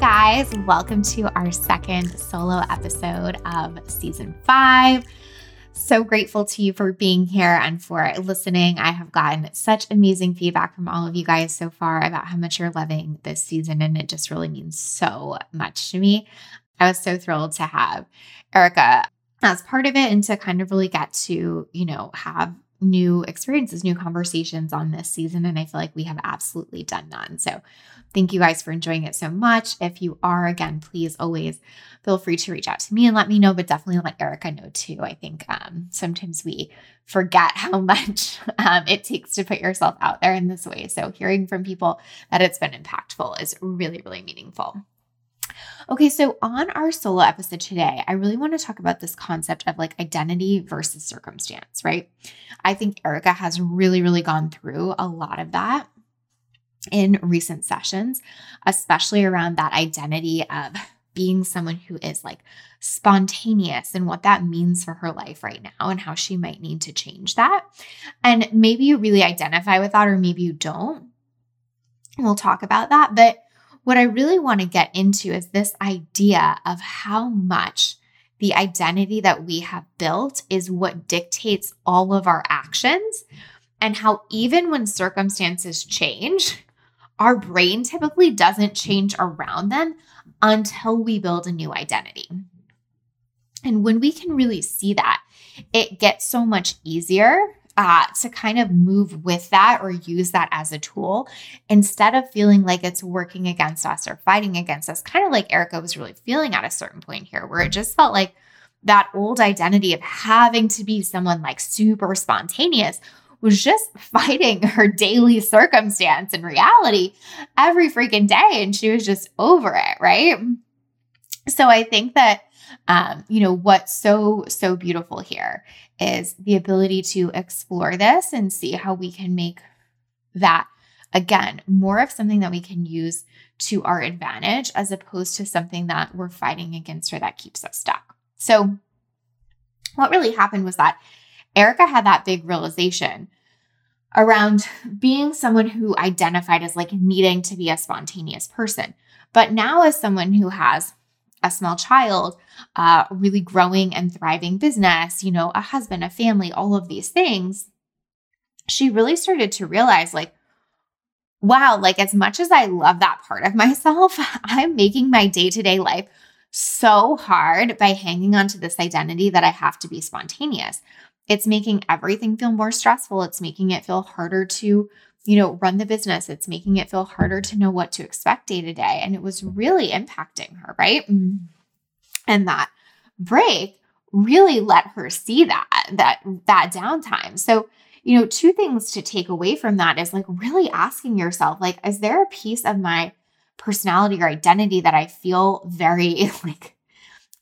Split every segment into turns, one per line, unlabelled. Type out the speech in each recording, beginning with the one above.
Guys, welcome to our second solo episode of season five. So grateful to you for being here and for listening. I have gotten such amazing feedback from all of you guys so far about how much you're loving this season, and it just really means so much to me. I was so thrilled to have Erica as part of it and to kind of really get to, you know, have new experiences, new conversations on this season. And I feel like we have absolutely done none. So thank you guys for enjoying it so much. If you are, again, please always feel free to reach out to me and let me know, but definitely let Erica know too. I think um, sometimes we forget how much um, it takes to put yourself out there in this way. So hearing from people that it's been impactful is really, really meaningful. Okay, so on our solo episode today, I really want to talk about this concept of like identity versus circumstance, right? I think Erica has really, really gone through a lot of that in recent sessions, especially around that identity of being someone who is like spontaneous and what that means for her life right now and how she might need to change that. And maybe you really identify with that, or maybe you don't. We'll talk about that. But what I really want to get into is this idea of how much the identity that we have built is what dictates all of our actions, and how even when circumstances change, our brain typically doesn't change around them until we build a new identity. And when we can really see that, it gets so much easier uh, to kind of move with that or use that as a tool instead of feeling like it's working against us or fighting against us, kind of like Erica was really feeling at a certain point here, where it just felt like that old identity of having to be someone like super spontaneous was just fighting her daily circumstance and reality every freaking day. And she was just over it, right? So I think that um, you know, what's so, so beautiful here is the ability to explore this and see how we can make that, again, more of something that we can use to our advantage as opposed to something that we're fighting against or that keeps us stuck. So, what really happened was that Erica had that big realization around being someone who identified as like needing to be a spontaneous person. But now, as someone who has a small child, uh, really growing and thriving business, you know, a husband, a family, all of these things, she really started to realize like, wow, like as much as I love that part of myself, I'm making my day to day life so hard by hanging on to this identity that I have to be spontaneous. It's making everything feel more stressful. It's making it feel harder to you know, run the business. It's making it feel harder to know what to expect day to day. And it was really impacting her, right? Mm. And that break really let her see that, that, that downtime. So, you know, two things to take away from that is like really asking yourself, like, is there a piece of my personality or identity that I feel very like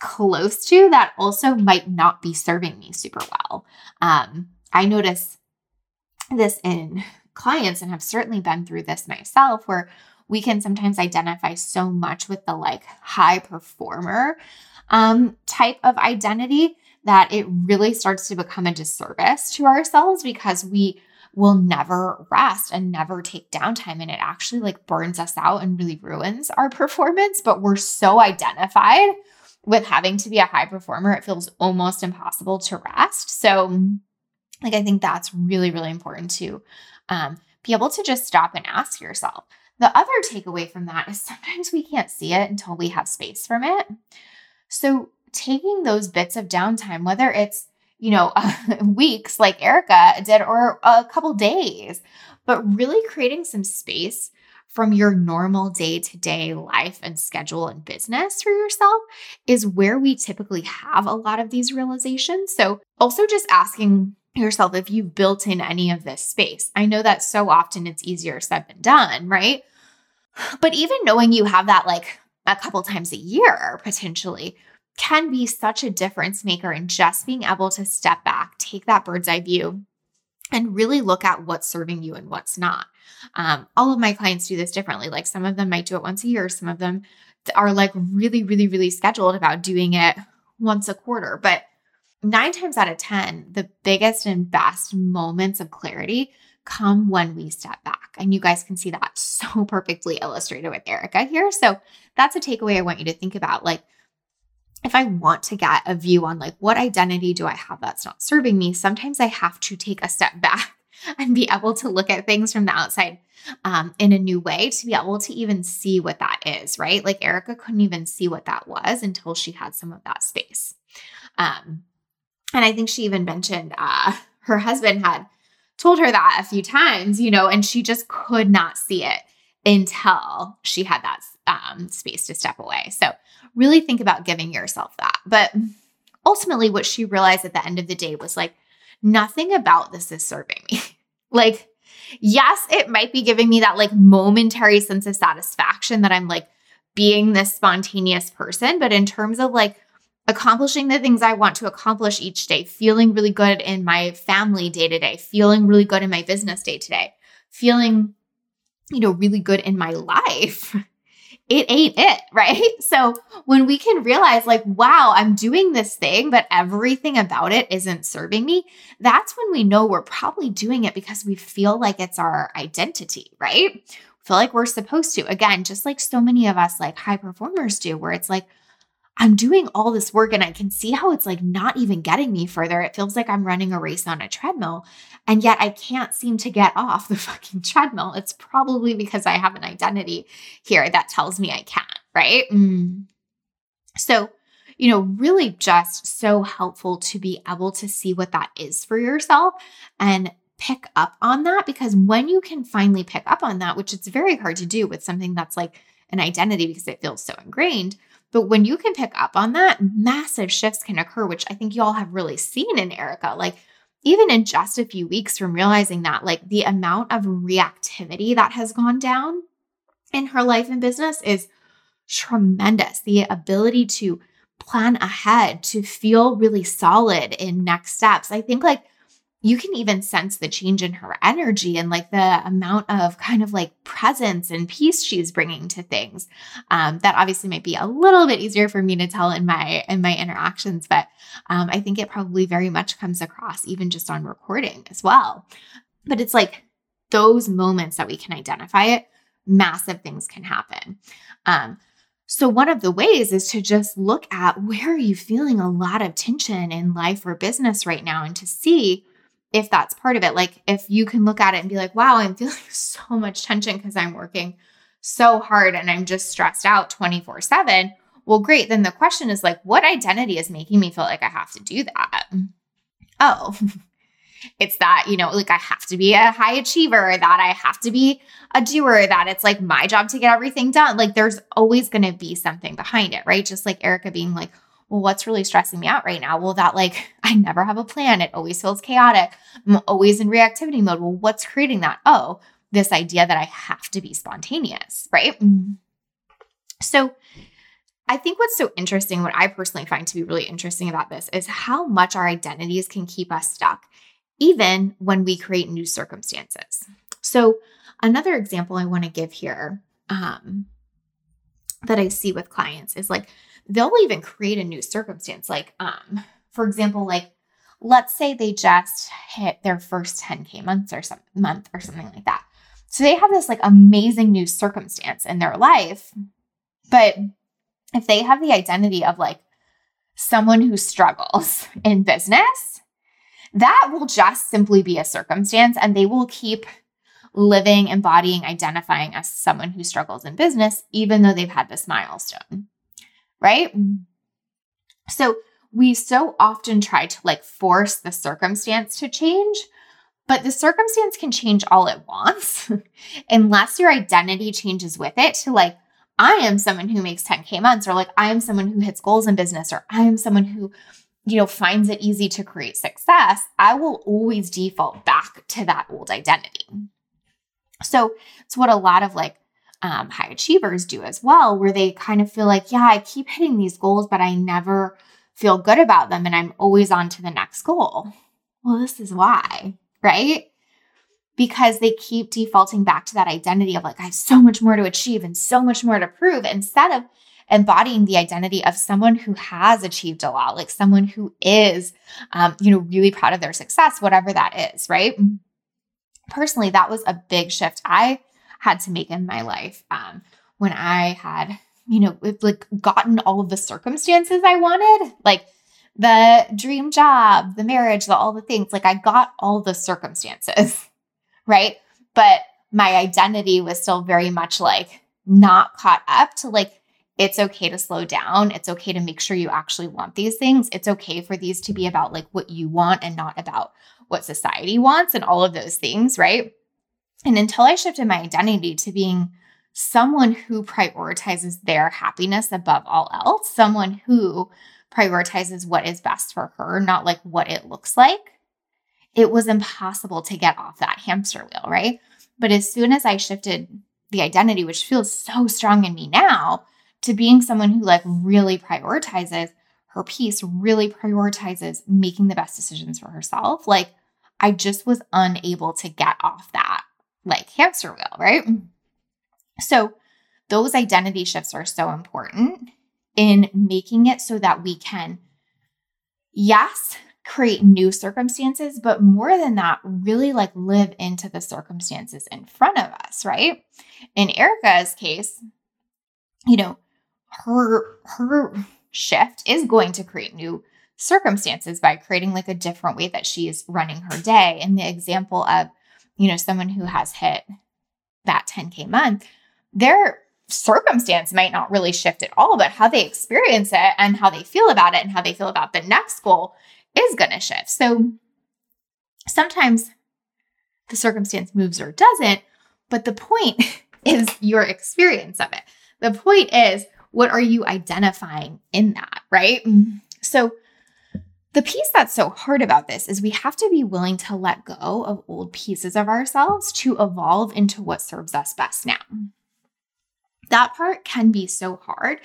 close to that also might not be serving me super well? Um, I notice this in clients and have certainly been through this myself where we can sometimes identify so much with the like high performer um, type of identity that it really starts to become a disservice to ourselves because we will never rest and never take downtime and it actually like burns us out and really ruins our performance but we're so identified with having to be a high performer it feels almost impossible to rest. So like i think that's really really important to um, be able to just stop and ask yourself. The other takeaway from that is sometimes we can't see it until we have space from it. So, taking those bits of downtime, whether it's you know, weeks like Erica did, or a couple days, but really creating some space from your normal day to day life and schedule and business for yourself is where we typically have a lot of these realizations. So, also just asking yourself if you've built in any of this space. I know that so often it's easier said than done, right? But even knowing you have that like a couple times a year potentially can be such a difference maker in just being able to step back, take that bird's eye view, and really look at what's serving you and what's not. Um, all of my clients do this differently. Like some of them might do it once a year, some of them are like really, really, really scheduled about doing it once a quarter. But nine times out of 10, the biggest and best moments of clarity come when we step back. And you guys can see that so perfectly illustrated with Erica here. So that's a takeaway I want you to think about. Like, if I want to get a view on like what identity do I have that's not serving me, sometimes I have to take a step back and be able to look at things from the outside um, in a new way to be able to even see what that is, right? Like Erica couldn't even see what that was until she had some of that space. Um, and I think she even mentioned uh, her husband had told her that a few times, you know, and she just could not see it until she had that um, space to step away. So, really think about giving yourself that. But ultimately, what she realized at the end of the day was like, nothing about this is serving me. like, yes, it might be giving me that like momentary sense of satisfaction that I'm like being this spontaneous person. But in terms of like accomplishing the things I want to accomplish each day, feeling really good in my family day to day, feeling really good in my business day to day, feeling, you know, really good in my life. It ain't it, right? So when we can realize, like, wow, I'm doing this thing, but everything about it isn't serving me, that's when we know we're probably doing it because we feel like it's our identity, right? Feel like we're supposed to. Again, just like so many of us, like high performers do, where it's like, I'm doing all this work and I can see how it's like not even getting me further. It feels like I'm running a race on a treadmill. And yet I can't seem to get off the fucking treadmill. It's probably because I have an identity here that tells me I can't, right? Mm. So, you know, really just so helpful to be able to see what that is for yourself and pick up on that because when you can finally pick up on that, which it's very hard to do with something that's like an identity because it feels so ingrained but when you can pick up on that, massive shifts can occur, which I think you all have really seen in Erica. Like, even in just a few weeks from realizing that, like, the amount of reactivity that has gone down in her life and business is tremendous. The ability to plan ahead, to feel really solid in next steps. I think, like, you can even sense the change in her energy and like the amount of kind of like presence and peace she's bringing to things. Um, that obviously might be a little bit easier for me to tell in my in my interactions but um, i think it probably very much comes across even just on recording as well. But it's like those moments that we can identify it massive things can happen. Um, so, one of the ways is to just look at where are you feeling a lot of tension in life or business right now and to see if that's part of it. Like if you can look at it and be like, wow, I'm feeling so much tension because I'm working so hard and I'm just stressed out 24 7. Well, great. Then the question is like, what identity is making me feel like I have to do that? Oh, it's that, you know, like I have to be a high achiever, that I have to be a doer, that it's like my job to get everything done. Like there's always going to be something behind it, right? Just like Erica being like, well, what's really stressing me out right now? Well, that like I never have a plan. It always feels chaotic. I'm always in reactivity mode. Well, what's creating that? Oh, this idea that I have to be spontaneous, right? So, I think what's so interesting, what I personally find to be really interesting about this is how much our identities can keep us stuck, even when we create new circumstances. So, another example I want to give here um, that I see with clients is like they'll even create a new circumstance. Like, um, for example, like let's say they just hit their first 10k months or some month or something like that. So they have this like amazing new circumstance in their life. But if they have the identity of like someone who struggles in business, that will just simply be a circumstance and they will keep living, embodying, identifying as someone who struggles in business, even though they've had this milestone right? So we so often try to like force the circumstance to change, but the circumstance can change all at once unless your identity changes with it to like, I am someone who makes 10K months, or like, I am someone who hits goals in business, or I am someone who, you know, finds it easy to create success. I will always default back to that old identity. So it's what a lot of like um, high achievers do as well, where they kind of feel like, yeah, I keep hitting these goals, but I never feel good about them and I'm always on to the next goal. Well, this is why, right? Because they keep defaulting back to that identity of like, I have so much more to achieve and so much more to prove instead of embodying the identity of someone who has achieved a lot, like someone who is, um, you know, really proud of their success, whatever that is, right? Personally, that was a big shift I had to make in my life um, when I had you know, like gotten all of the circumstances I wanted, like the dream job, the marriage, the all the things. Like I got all the circumstances, right? But my identity was still very much like not caught up to like it's okay to slow down. It's okay to make sure you actually want these things. It's okay for these to be about like what you want and not about what society wants and all of those things, right? And until I shifted my identity to being someone who prioritizes their happiness above all else, someone who prioritizes what is best for her, not like what it looks like, it was impossible to get off that hamster wheel, right? But as soon as I shifted the identity, which feels so strong in me now, to being someone who like really prioritizes her peace, really prioritizes making the best decisions for herself, like I just was unable to get off that like hamster wheel, right? So, those identity shifts are so important in making it so that we can, yes, create new circumstances, but more than that, really like live into the circumstances in front of us, right? In Erica's case, you know, her her shift is going to create new circumstances by creating like a different way that she is running her day. And the example of, you know, someone who has hit that 10K month, their circumstance might not really shift at all, but how they experience it and how they feel about it and how they feel about the next goal is going to shift. So sometimes the circumstance moves or doesn't, but the point is your experience of it. The point is, what are you identifying in that, right? So, the piece that's so hard about this is we have to be willing to let go of old pieces of ourselves to evolve into what serves us best now that part can be so hard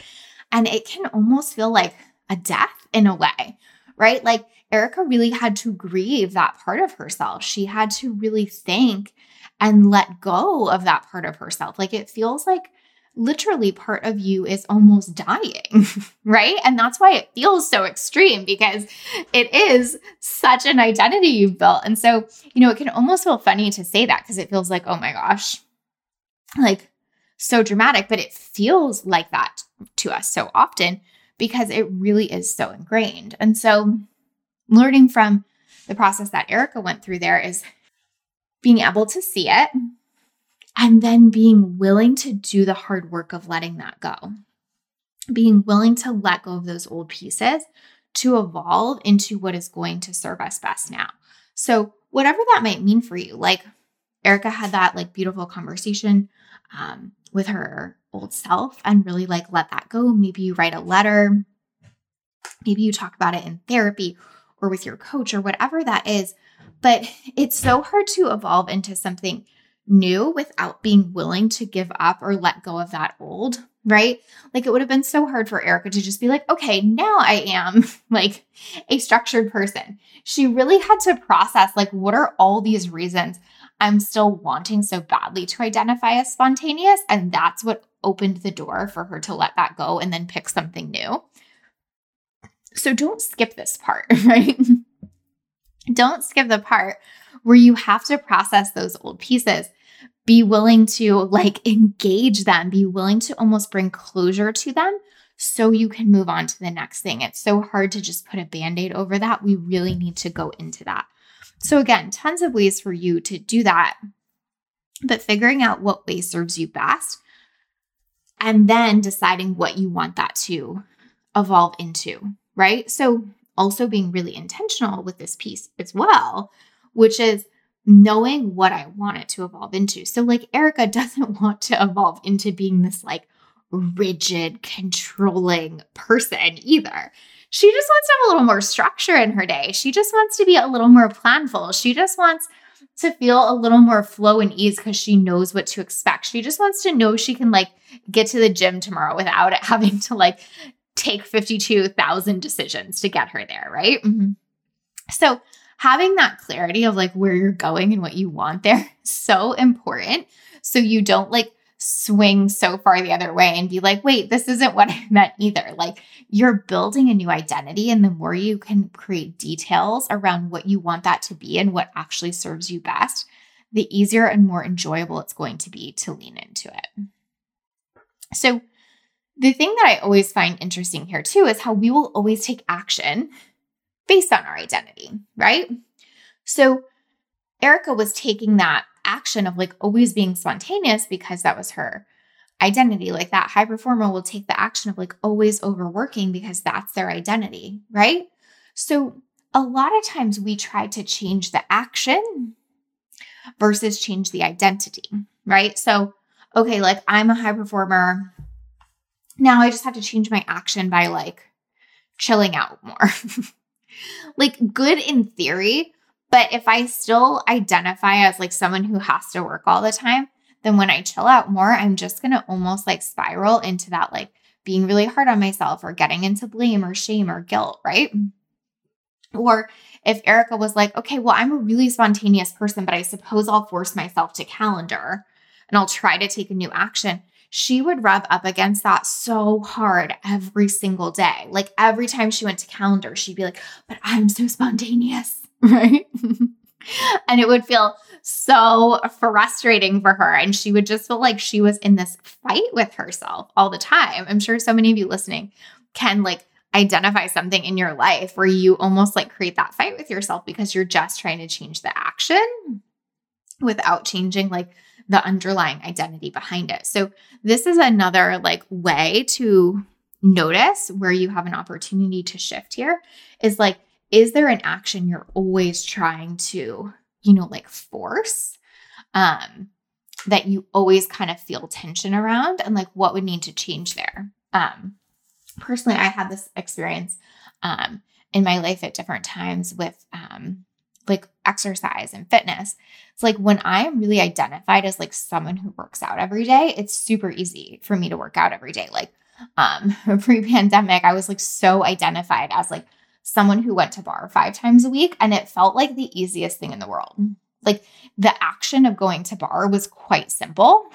and it can almost feel like a death in a way, right? Like Erica really had to grieve that part of herself. She had to really think and let go of that part of herself. Like it feels like literally part of you is almost dying, right? And that's why it feels so extreme because it is such an identity you've built. And so, you know, it can almost feel funny to say that because it feels like, oh my gosh, like so dramatic, but it feels like that to us so often because it really is so ingrained. And so, learning from the process that Erica went through there is being able to see it and then being willing to do the hard work of letting that go. Being willing to let go of those old pieces to evolve into what is going to serve us best now. So, whatever that might mean for you, like Erica had that like beautiful conversation um, with her old self and really like let that go. Maybe you write a letter, maybe you talk about it in therapy or with your coach or whatever that is. But it's so hard to evolve into something new without being willing to give up or let go of that old, right? Like it would have been so hard for Erica to just be like, okay, now I am like a structured person. She really had to process like, what are all these reasons I'm still wanting so badly to identify as spontaneous. And that's what opened the door for her to let that go and then pick something new. So don't skip this part, right? don't skip the part where you have to process those old pieces. Be willing to like engage them, be willing to almost bring closure to them so you can move on to the next thing. It's so hard to just put a band aid over that. We really need to go into that. So, again, tons of ways for you to do that, but figuring out what way serves you best and then deciding what you want that to evolve into, right? So, also being really intentional with this piece as well, which is knowing what I want it to evolve into. So, like, Erica doesn't want to evolve into being this like rigid, controlling person either she just wants to have a little more structure in her day. She just wants to be a little more planful. She just wants to feel a little more flow and ease because she knows what to expect. She just wants to know she can like get to the gym tomorrow without it having to like take 52,000 decisions to get her there, right? Mm-hmm. So, having that clarity of like where you're going and what you want there is so important. So you don't like swing so far the other way and be like, wait, this isn't what I meant either. Like you're building a new identity. And the more you can create details around what you want that to be and what actually serves you best, the easier and more enjoyable it's going to be to lean into it. So, the thing that I always find interesting here too is how we will always take action based on our identity, right? So, Erica was taking that action of like always being spontaneous because that was her identity. Like that high performer will take the action of like always overworking because that's their identity, right? So a lot of times we try to change the action versus change the identity, right? So, okay, like I'm a high performer. Now I just have to change my action by like chilling out more. like good in theory, but if I still identify as like someone who has to work all the time, then when I chill out more, I'm just going to almost like spiral into that like being really hard on myself or getting into blame or shame or guilt, right? Or if Erica was like, okay, well, I'm a really spontaneous person, but I suppose I'll force myself to calendar and I'll try to take a new action. She would rub up against that so hard every single day. Like every time she went to calendar, she'd be like, but I'm so spontaneous. right? and it would feel so frustrating for her. And she would just feel like she was in this fight with herself all the time. I'm sure so many of you listening can like identify something in your life where you almost like create that fight with yourself because you're just trying to change the action without changing like the underlying identity behind it. So, this is another like way to notice where you have an opportunity to shift here is like is there an action you're always trying to, you know, like force? Um, that you always kind of feel tension around and like what would need to change there. Um, personally, I had this experience um, in my life at different times with um, like exercise and fitness. It's like when I am really identified as like someone who works out every day, it's super easy for me to work out every day. Like um, pre-pandemic, I was like so identified as like someone who went to barre five times a week, and it felt like the easiest thing in the world. Like the action of going to barre was quite simple.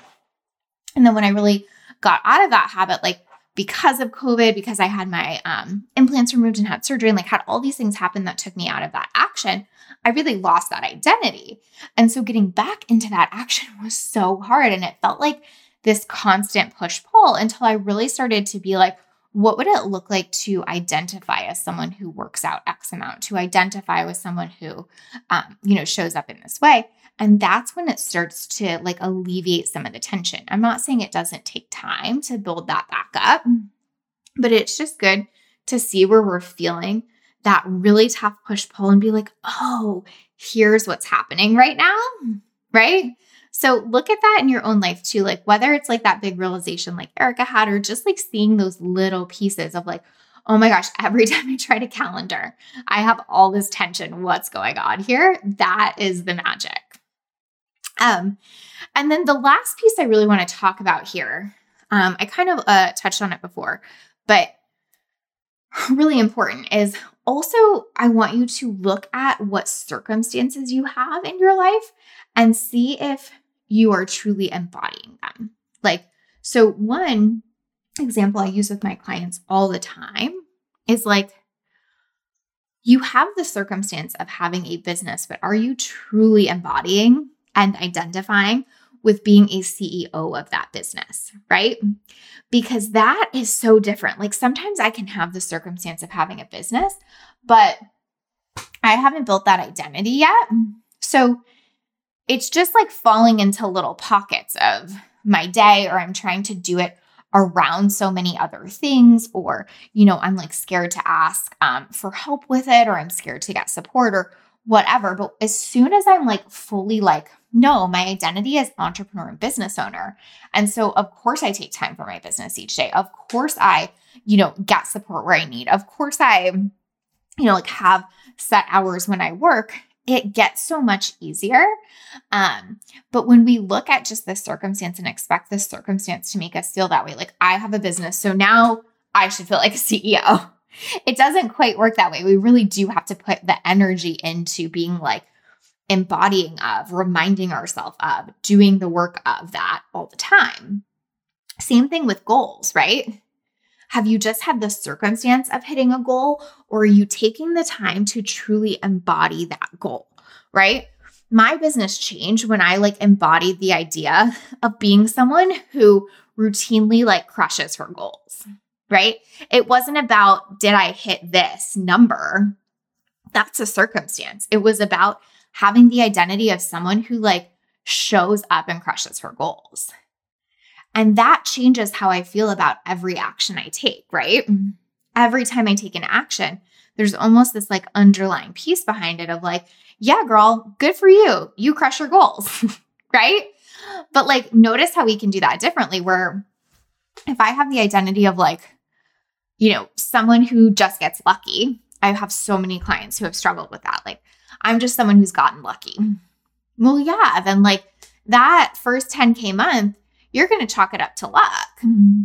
And then when I really got out of that habit, like because of COVID, because I had my um, implants removed and had surgery and like had all these things happen that took me out of that action, I really lost that identity. And so getting back into that action was so hard. And it felt like this constant push pull until I really started to be like, what would it look like to identify as someone who works out X amount, to identify with someone who, um, you know, shows up in this way? And that's when it starts to like alleviate some of the tension. I'm not saying it doesn't take time to build that back up, but it's just good to see where we're feeling that really tough push pull and be like, oh, here's what's happening right now. Right. So look at that in your own life too. Like whether it's like that big realization like Erica had, or just like seeing those little pieces of like, oh my gosh, every time I try to calendar, I have all this tension. What's going on here? That is the magic. Um, and then the last piece I really want to talk about here, um, I kind of uh, touched on it before, but really important is also I want you to look at what circumstances you have in your life and see if you are truly embodying them. Like, so one example I use with my clients all the time is like, you have the circumstance of having a business, but are you truly embodying and identifying with being a CEO of that business, right? Because that is so different. Like sometimes I can have the circumstance of having a business, but I haven't built that identity yet. So it's just like falling into little pockets of my day, or I'm trying to do it around so many other things, or, you know, I'm like scared to ask um, for help with it, or I'm scared to get support, or whatever. But as soon as I'm like fully like, no, my identity is entrepreneur and business owner. And so, of course, I take time for my business each day. Of course, I, you know, get support where I need. Of course, I, you know, like have set hours when I work it gets so much easier. Um, but when we look at just the circumstance and expect the circumstance to make us feel that way, like I have a business, so now I should feel like a CEO. It doesn't quite work that way. We really do have to put the energy into being like embodying of, reminding ourselves of, doing the work of that all the time. Same thing with goals, right? Have you just had the circumstance of hitting a goal, or are you taking the time to truly embody that goal, right? My business changed when I like embodied the idea of being someone who routinely like crushes her goals, right? It wasn't about, did I hit this number? That's a circumstance. It was about having the identity of someone who like shows up and crushes her goals. And that changes how I feel about every action I take, right? Every time I take an action, there's almost this like underlying piece behind it of like, yeah, girl, good for you. You crush your goals, right? But like, notice how we can do that differently. Where if I have the identity of like, you know, someone who just gets lucky, I have so many clients who have struggled with that. Like, I'm just someone who's gotten lucky. Well, yeah, then like that first 10K month, you're going to chalk it up to luck. Mm-hmm.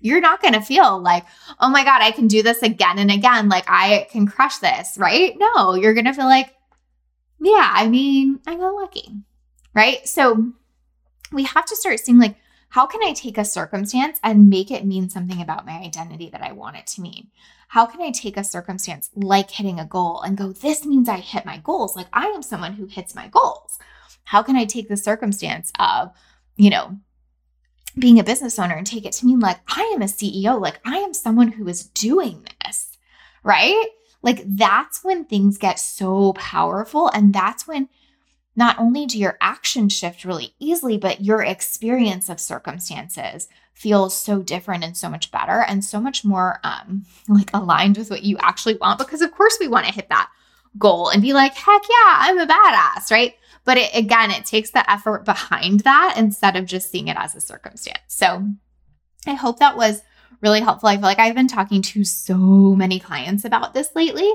You're not going to feel like, oh my God, I can do this again and again. Like I can crush this, right? No, you're going to feel like, yeah, I mean, I got lucky, right? So we have to start seeing like, how can I take a circumstance and make it mean something about my identity that I want it to mean? How can I take a circumstance like hitting a goal and go, this means I hit my goals? Like I am someone who hits my goals. How can I take the circumstance of, you know, being a business owner and take it to mean like I am a CEO, like I am someone who is doing this, right? Like that's when things get so powerful. And that's when not only do your actions shift really easily, but your experience of circumstances feels so different and so much better and so much more um like aligned with what you actually want because of course we want to hit that goal and be like heck yeah i'm a badass right but it, again, it takes the effort behind that instead of just seeing it as a circumstance. So I hope that was really helpful. I feel like I've been talking to so many clients about this lately.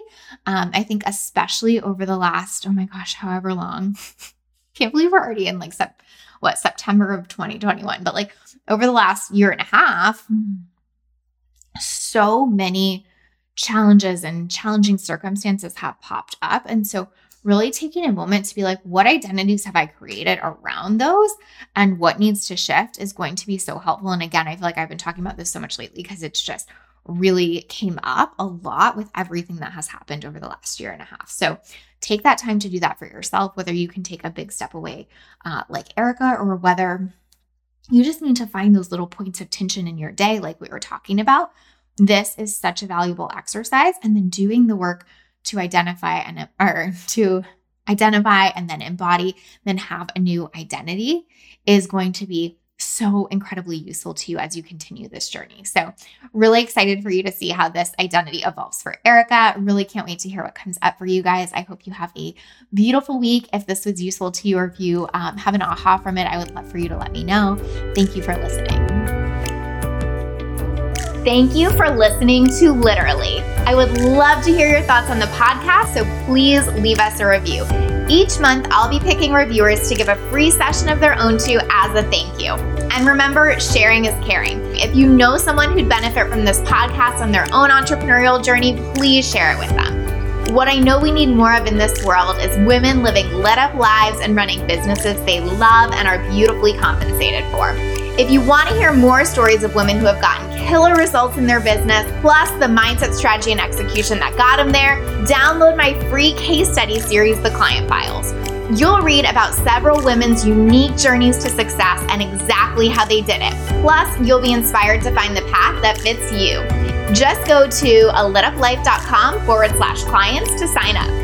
Um, I think, especially over the last, oh my gosh, however long. Can't believe we're already in like sep- what September of 2021, but like over the last year and a half, so many challenges and challenging circumstances have popped up. And so really taking a moment to be like, what identities have I created around those and what needs to shift is going to be so helpful. And again, I feel like I've been talking about this so much lately because it's just really came up a lot with everything that has happened over the last year and a half. So take that time to do that for yourself, whether you can take a big step away uh, like Erica or whether you just need to find those little points of tension in your day, like we were talking about. This is such a valuable exercise. And then doing the work to identify and or to identify and then embody, then have a new identity is going to be so incredibly useful to you as you continue this journey. So, really excited for you to see how this identity evolves for Erica. Really can't wait to hear what comes up for you guys. I hope you have a beautiful week. If this was useful to you or if you um, have an aha from it, I would love for you to let me know. Thank you for listening. Thank you for listening to Literally. I would love to hear your thoughts on the podcast, so please leave us a review. Each month, I'll be picking reviewers to give a free session of their own to as a thank you. And remember, sharing is caring. If you know someone who'd benefit from this podcast on their own entrepreneurial journey, please share it with them. What I know we need more of in this world is women living lit up lives and running businesses they love and are beautifully compensated for. If you want to hear more stories of women who have gotten killer results in their business, plus the mindset, strategy, and execution that got them there, download my free case study series, The Client Files. You'll read about several women's unique journeys to success and exactly how they did it. Plus, you'll be inspired to find the path that fits you. Just go to a lituplife.com forward slash clients to sign up.